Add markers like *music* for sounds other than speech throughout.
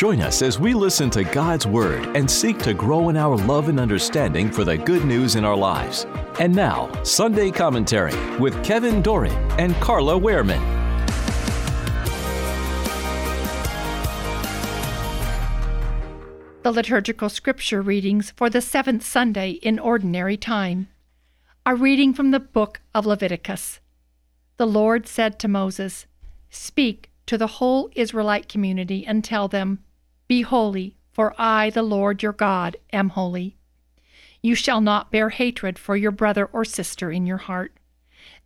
Join us as we listen to God's Word and seek to grow in our love and understanding for the good news in our lives. And now, Sunday Commentary with Kevin Doran and Carla Wehrman. The liturgical scripture readings for the seventh Sunday in Ordinary Time. A reading from the book of Leviticus. The Lord said to Moses, Speak to the whole Israelite community and tell them, Be holy, for I, the Lord your God, am holy. You shall not bear hatred for your brother or sister in your heart.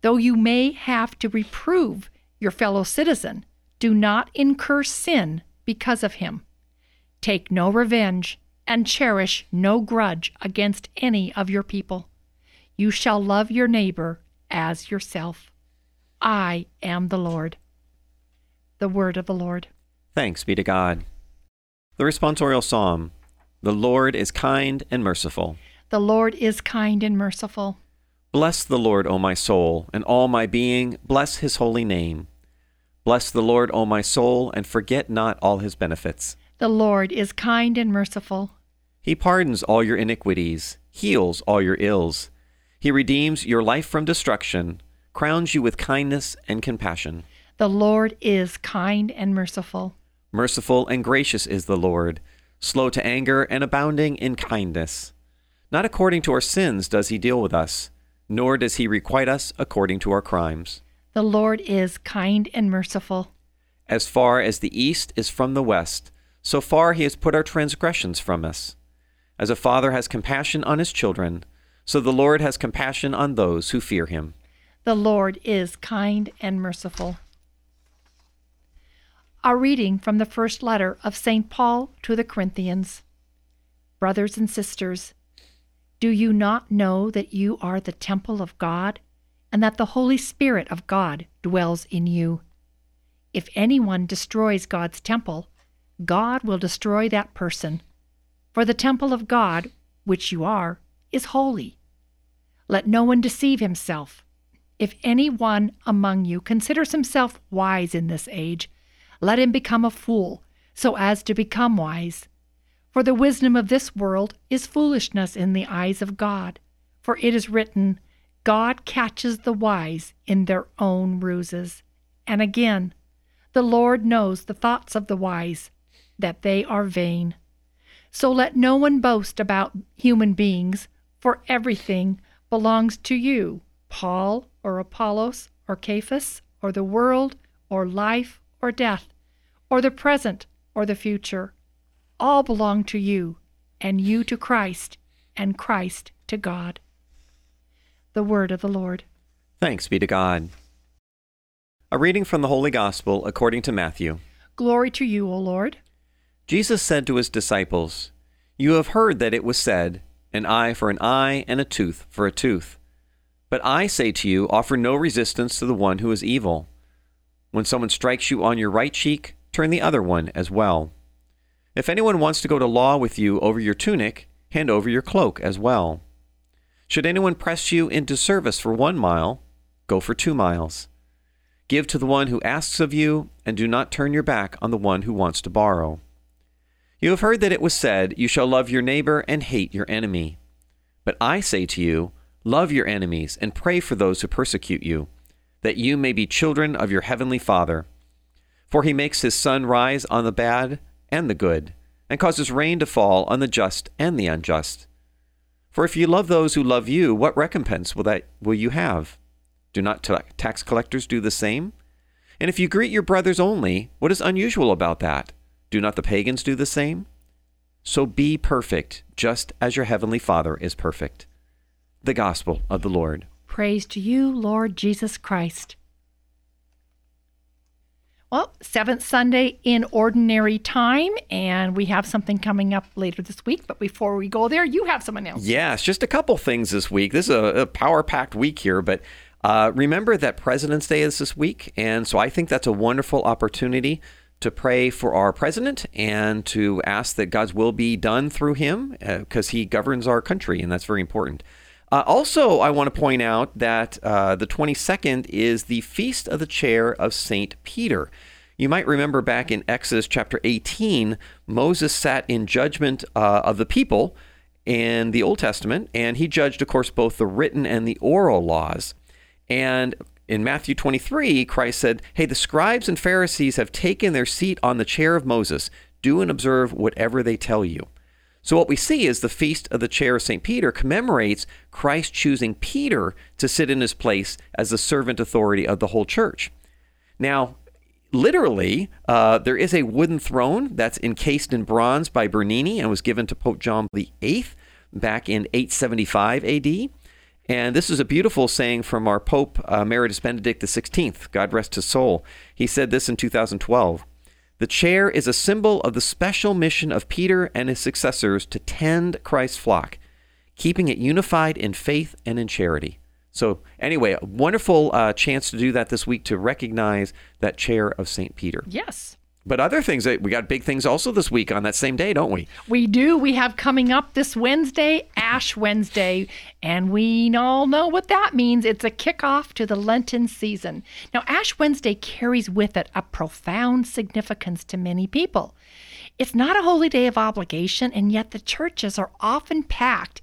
Though you may have to reprove your fellow citizen, do not incur sin because of him. Take no revenge and cherish no grudge against any of your people. You shall love your neighbor as yourself. I am the Lord. The word of the Lord. Thanks be to God. The responsorial psalm The Lord is kind and merciful. The Lord is kind and merciful. Bless the Lord, O my soul, and all my being, bless his holy name. Bless the Lord, O my soul, and forget not all his benefits. The Lord is kind and merciful. He pardons all your iniquities, heals all your ills. He redeems your life from destruction crowns you with kindness and compassion. The Lord is kind and merciful. Merciful and gracious is the Lord, slow to anger and abounding in kindness. Not according to our sins does he deal with us, nor does he requite us according to our crimes. The Lord is kind and merciful. As far as the east is from the west, so far he has put our transgressions from us. As a father has compassion on his children, so the Lord has compassion on those who fear him. The Lord is kind and merciful. A reading from the first letter of St. Paul to the Corinthians. Brothers and sisters, do you not know that you are the temple of God, and that the Holy Spirit of God dwells in you? If anyone destroys God's temple, God will destroy that person. For the temple of God, which you are, is holy. Let no one deceive himself. If any one among you considers himself wise in this age, let him become a fool, so as to become wise. For the wisdom of this world is foolishness in the eyes of God. For it is written, God catches the wise in their own ruses. And again, the Lord knows the thoughts of the wise, that they are vain. So let no one boast about human beings, for everything belongs to you, Paul or Apollos or Cephas or the world or life or death or the present or the future. All belong to you, and you to Christ, and Christ to God. The Word of the Lord. Thanks be to God. A reading from the Holy Gospel according to Matthew. Glory to you, O Lord. Jesus said to his disciples, You have heard that it was said, An eye for an eye, and a tooth for a tooth. But I say to you, offer no resistance to the one who is evil. When someone strikes you on your right cheek, turn the other one as well. If anyone wants to go to law with you over your tunic, hand over your cloak as well. Should anyone press you into service for one mile, go for two miles. Give to the one who asks of you, and do not turn your back on the one who wants to borrow. You have heard that it was said, You shall love your neighbor and hate your enemy. But I say to you, Love your enemies and pray for those who persecute you, that you may be children of your heavenly Father. For he makes his sun rise on the bad and the good, and causes rain to fall on the just and the unjust. For if you love those who love you, what recompense will that will you have? Do not tax collectors do the same? And if you greet your brothers only, what is unusual about that? Do not the pagans do the same? So be perfect, just as your heavenly Father is perfect the gospel of the Lord. Praise to you, Lord Jesus Christ. Well, seventh Sunday in ordinary time, and we have something coming up later this week. But before we go there, you have some announcements. Yes, just a couple things this week. This is a, a power packed week here, but uh, remember that President's Day is this week. And so I think that's a wonderful opportunity to pray for our president and to ask that God's will be done through him because uh, he governs our country, and that's very important. Uh, also, I want to point out that uh, the 22nd is the Feast of the Chair of St. Peter. You might remember back in Exodus chapter 18, Moses sat in judgment uh, of the people in the Old Testament, and he judged, of course, both the written and the oral laws. And in Matthew 23, Christ said, Hey, the scribes and Pharisees have taken their seat on the chair of Moses. Do and observe whatever they tell you. So, what we see is the feast of the chair of St. Peter commemorates Christ choosing Peter to sit in his place as the servant authority of the whole church. Now, literally, uh, there is a wooden throne that's encased in bronze by Bernini and was given to Pope John VIII back in 875 AD. And this is a beautiful saying from our Pope uh, Emeritus Benedict XVI. God rest his soul. He said this in 2012. The chair is a symbol of the special mission of Peter and his successors to tend Christ's flock, keeping it unified in faith and in charity. So, anyway, a wonderful uh, chance to do that this week to recognize that chair of St. Peter. Yes. But other things, we got big things also this week on that same day, don't we? We do. We have coming up this Wednesday, Ash Wednesday, and we all know what that means. It's a kickoff to the Lenten season. Now, Ash Wednesday carries with it a profound significance to many people. It's not a holy day of obligation, and yet the churches are often packed.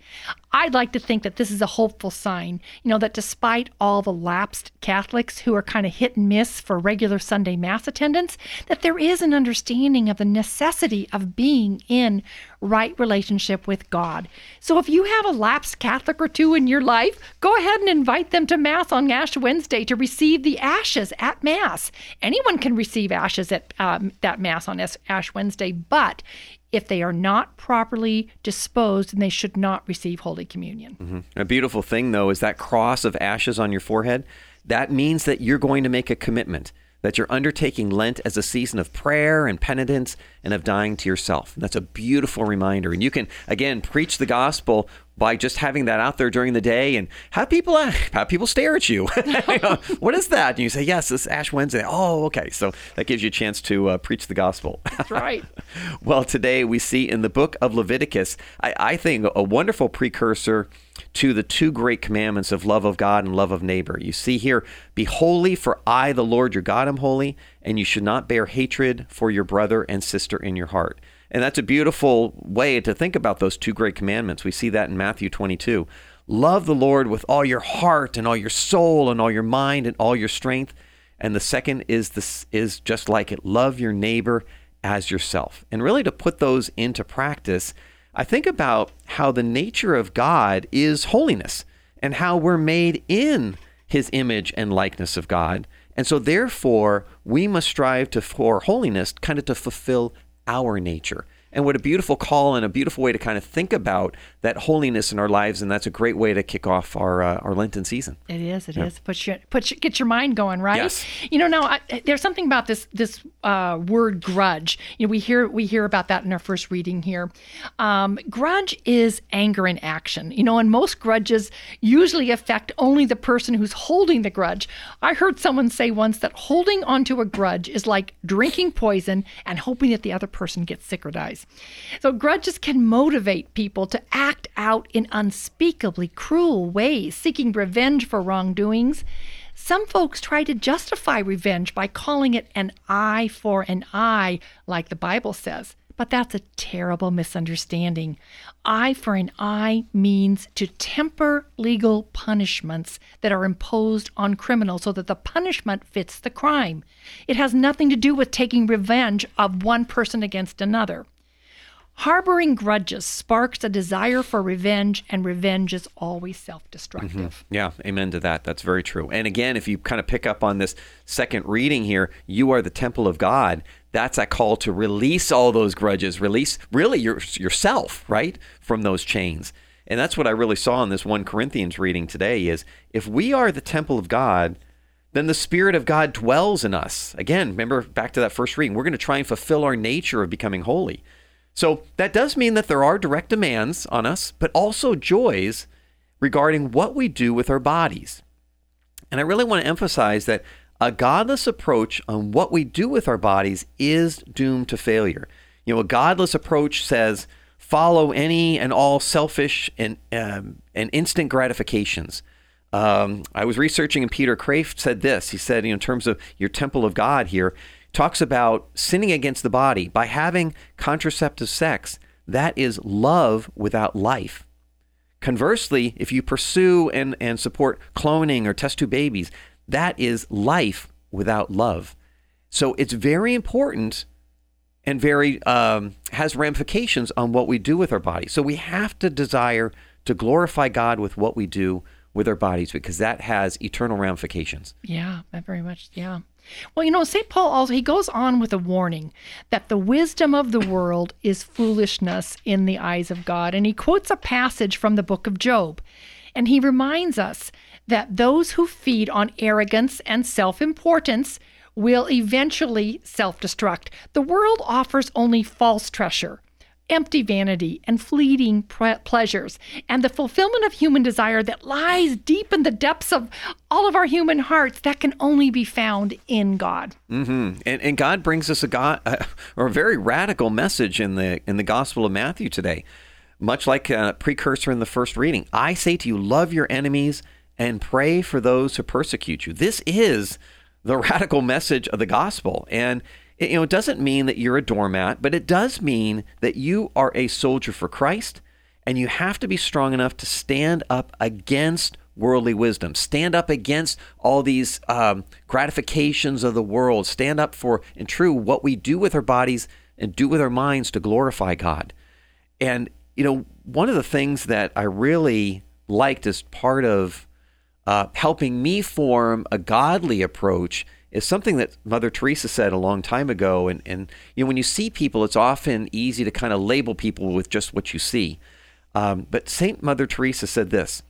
I'd like to think that this is a hopeful sign, you know, that despite all the lapsed Catholics who are kind of hit and miss for regular Sunday Mass attendance, that there is an understanding of the necessity of being in right relationship with God. So if you have a lapsed Catholic or two in your life, go ahead and invite them to Mass on Ash Wednesday to receive the ashes at Mass. Anyone can receive ashes at um, that Mass on Ash Wednesday, but if they are not properly disposed, and they should not receive Holy Communion. Mm-hmm. A beautiful thing, though, is that cross of ashes on your forehead. That means that you're going to make a commitment, that you're undertaking Lent as a season of prayer and penitence and of dying to yourself. That's a beautiful reminder. And you can, again, preach the gospel by just having that out there during the day and have people *laughs* have people stare at you. *laughs* what is that? And you say, yes, it's Ash Wednesday. Oh, okay. So that gives you a chance to uh, preach the gospel. That's right. *laughs* well, today we see in the book of Leviticus, I, I think a wonderful precursor to the two great commandments of love of God and love of neighbor. You see here, be holy, for I, the Lord your God, am holy, and you should not bear hatred for your brother and sister in your heart. And that's a beautiful way to think about those two great commandments. We see that in Matthew 22. Love the Lord with all your heart and all your soul and all your mind and all your strength. And the second is this is just like it. Love your neighbor as yourself. And really to put those into practice, I think about how the nature of God is holiness and how we're made in his image and likeness of God. And so therefore, we must strive to for holiness kind of to fulfill our nature. And what a beautiful call and a beautiful way to kind of think about that holiness in our lives. And that's a great way to kick off our uh, our Lenten season. It is. It yeah. is. Put your, put your, get your mind going, right? Yes. You know, now I, there's something about this this uh, word grudge. You know, we hear we hear about that in our first reading here. Um, grudge is anger in action. You know, and most grudges usually affect only the person who's holding the grudge. I heard someone say once that holding onto a grudge is like drinking poison and hoping that the other person gets sick or dies. So grudges can motivate people to act out in unspeakably cruel ways, seeking revenge for wrongdoings. Some folks try to justify revenge by calling it an eye for an eye, like the Bible says. But that's a terrible misunderstanding. Eye for an eye means to temper legal punishments that are imposed on criminals so that the punishment fits the crime. It has nothing to do with taking revenge of one person against another. Harboring grudges sparks a desire for revenge, and revenge is always self destructive. Mm-hmm. Yeah, amen to that. That's very true. And again, if you kind of pick up on this second reading here, you are the temple of God. That's a call to release all those grudges, release really your, yourself, right, from those chains. And that's what I really saw in this 1 Corinthians reading today is if we are the temple of God, then the Spirit of God dwells in us. Again, remember back to that first reading, we're going to try and fulfill our nature of becoming holy. So that does mean that there are direct demands on us, but also joys regarding what we do with our bodies. And I really want to emphasize that a godless approach on what we do with our bodies is doomed to failure. You know, a godless approach says follow any and all selfish and um, and instant gratifications. Um, I was researching, and Peter Kreeft said this. He said, you know, in terms of your temple of God here, talks about sinning against the body by having contraceptive sex. That is love without life. Conversely, if you pursue and, and support cloning or test tube babies, that is life without love. So it's very important and very um, has ramifications on what we do with our body. So we have to desire to glorify God with what we do with our bodies because that has eternal ramifications. Yeah, very much. Yeah. Well, you know, St. Paul also he goes on with a warning that the wisdom of the world is foolishness in the eyes of God, and he quotes a passage from the book of Job. And he reminds us that those who feed on arrogance and self-importance will eventually self-destruct. The world offers only false treasure empty vanity and fleeting pre- pleasures, and the fulfillment of human desire that lies deep in the depths of all of our human hearts that can only be found in God. Mm-hmm. And, and God brings us a God uh, *laughs* or a very radical message in the in the Gospel of Matthew today, much like a precursor in the first reading. I say to you, love your enemies and pray for those who persecute you. This is the *laughs* radical message of the gospel, and it, you know, it doesn't mean that you're a doormat, but it does mean that you are a soldier for Christ and you have to be strong enough to stand up against worldly wisdom, stand up against all these um, gratifications of the world, stand up for, in true, what we do with our bodies and do with our minds to glorify God. And, you know, one of the things that I really liked as part of uh, helping me form a godly approach is something that Mother Teresa said a long time ago. And, and you know, when you see people, it's often easy to kind of label people with just what you see. Um, but Saint Mother Teresa said this: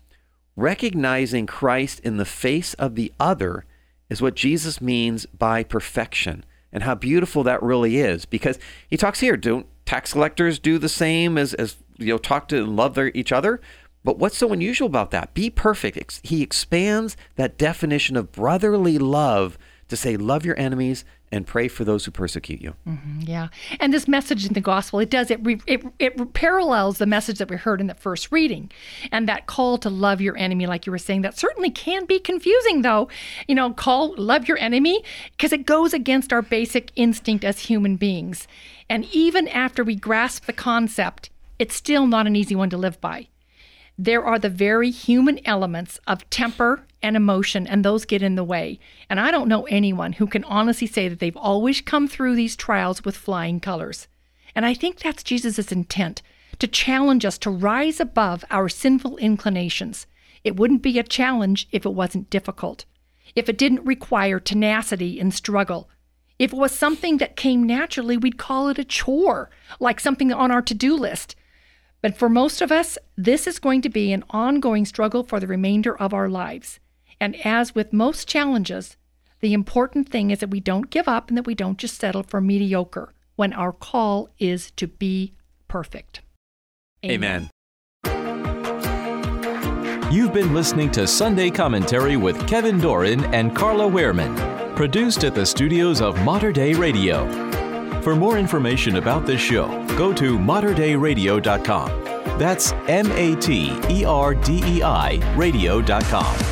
recognizing Christ in the face of the other is what Jesus means by perfection, and how beautiful that really is. Because he talks here, don't tax collectors do the same as as you know talk to and love their, each other? But what's so unusual about that? Be perfect. He expands that definition of brotherly love to say, love your enemies and pray for those who persecute you. Mm-hmm, yeah. And this message in the gospel, it does, it, it, it parallels the message that we heard in the first reading. And that call to love your enemy, like you were saying, that certainly can be confusing, though. You know, call, love your enemy, because it goes against our basic instinct as human beings. And even after we grasp the concept, it's still not an easy one to live by there are the very human elements of temper and emotion, and those get in the way. And I don't know anyone who can honestly say that they've always come through these trials with flying colors. And I think that's Jesus' intent to challenge us to rise above our sinful inclinations. It wouldn't be a challenge if it wasn't difficult, if it didn't require tenacity and struggle. If it was something that came naturally, we'd call it a chore, like something on our to do list. But for most of us, this is going to be an ongoing struggle for the remainder of our lives. And as with most challenges, the important thing is that we don't give up and that we don't just settle for mediocre when our call is to be perfect. Amen. Amen. You've been listening to Sunday Commentary with Kevin Doran and Carla Wehrman, produced at the studios of Mater Dei Radio. For more information about this show, go to materdeiradio.com. That's M A T E R D E I radio.com.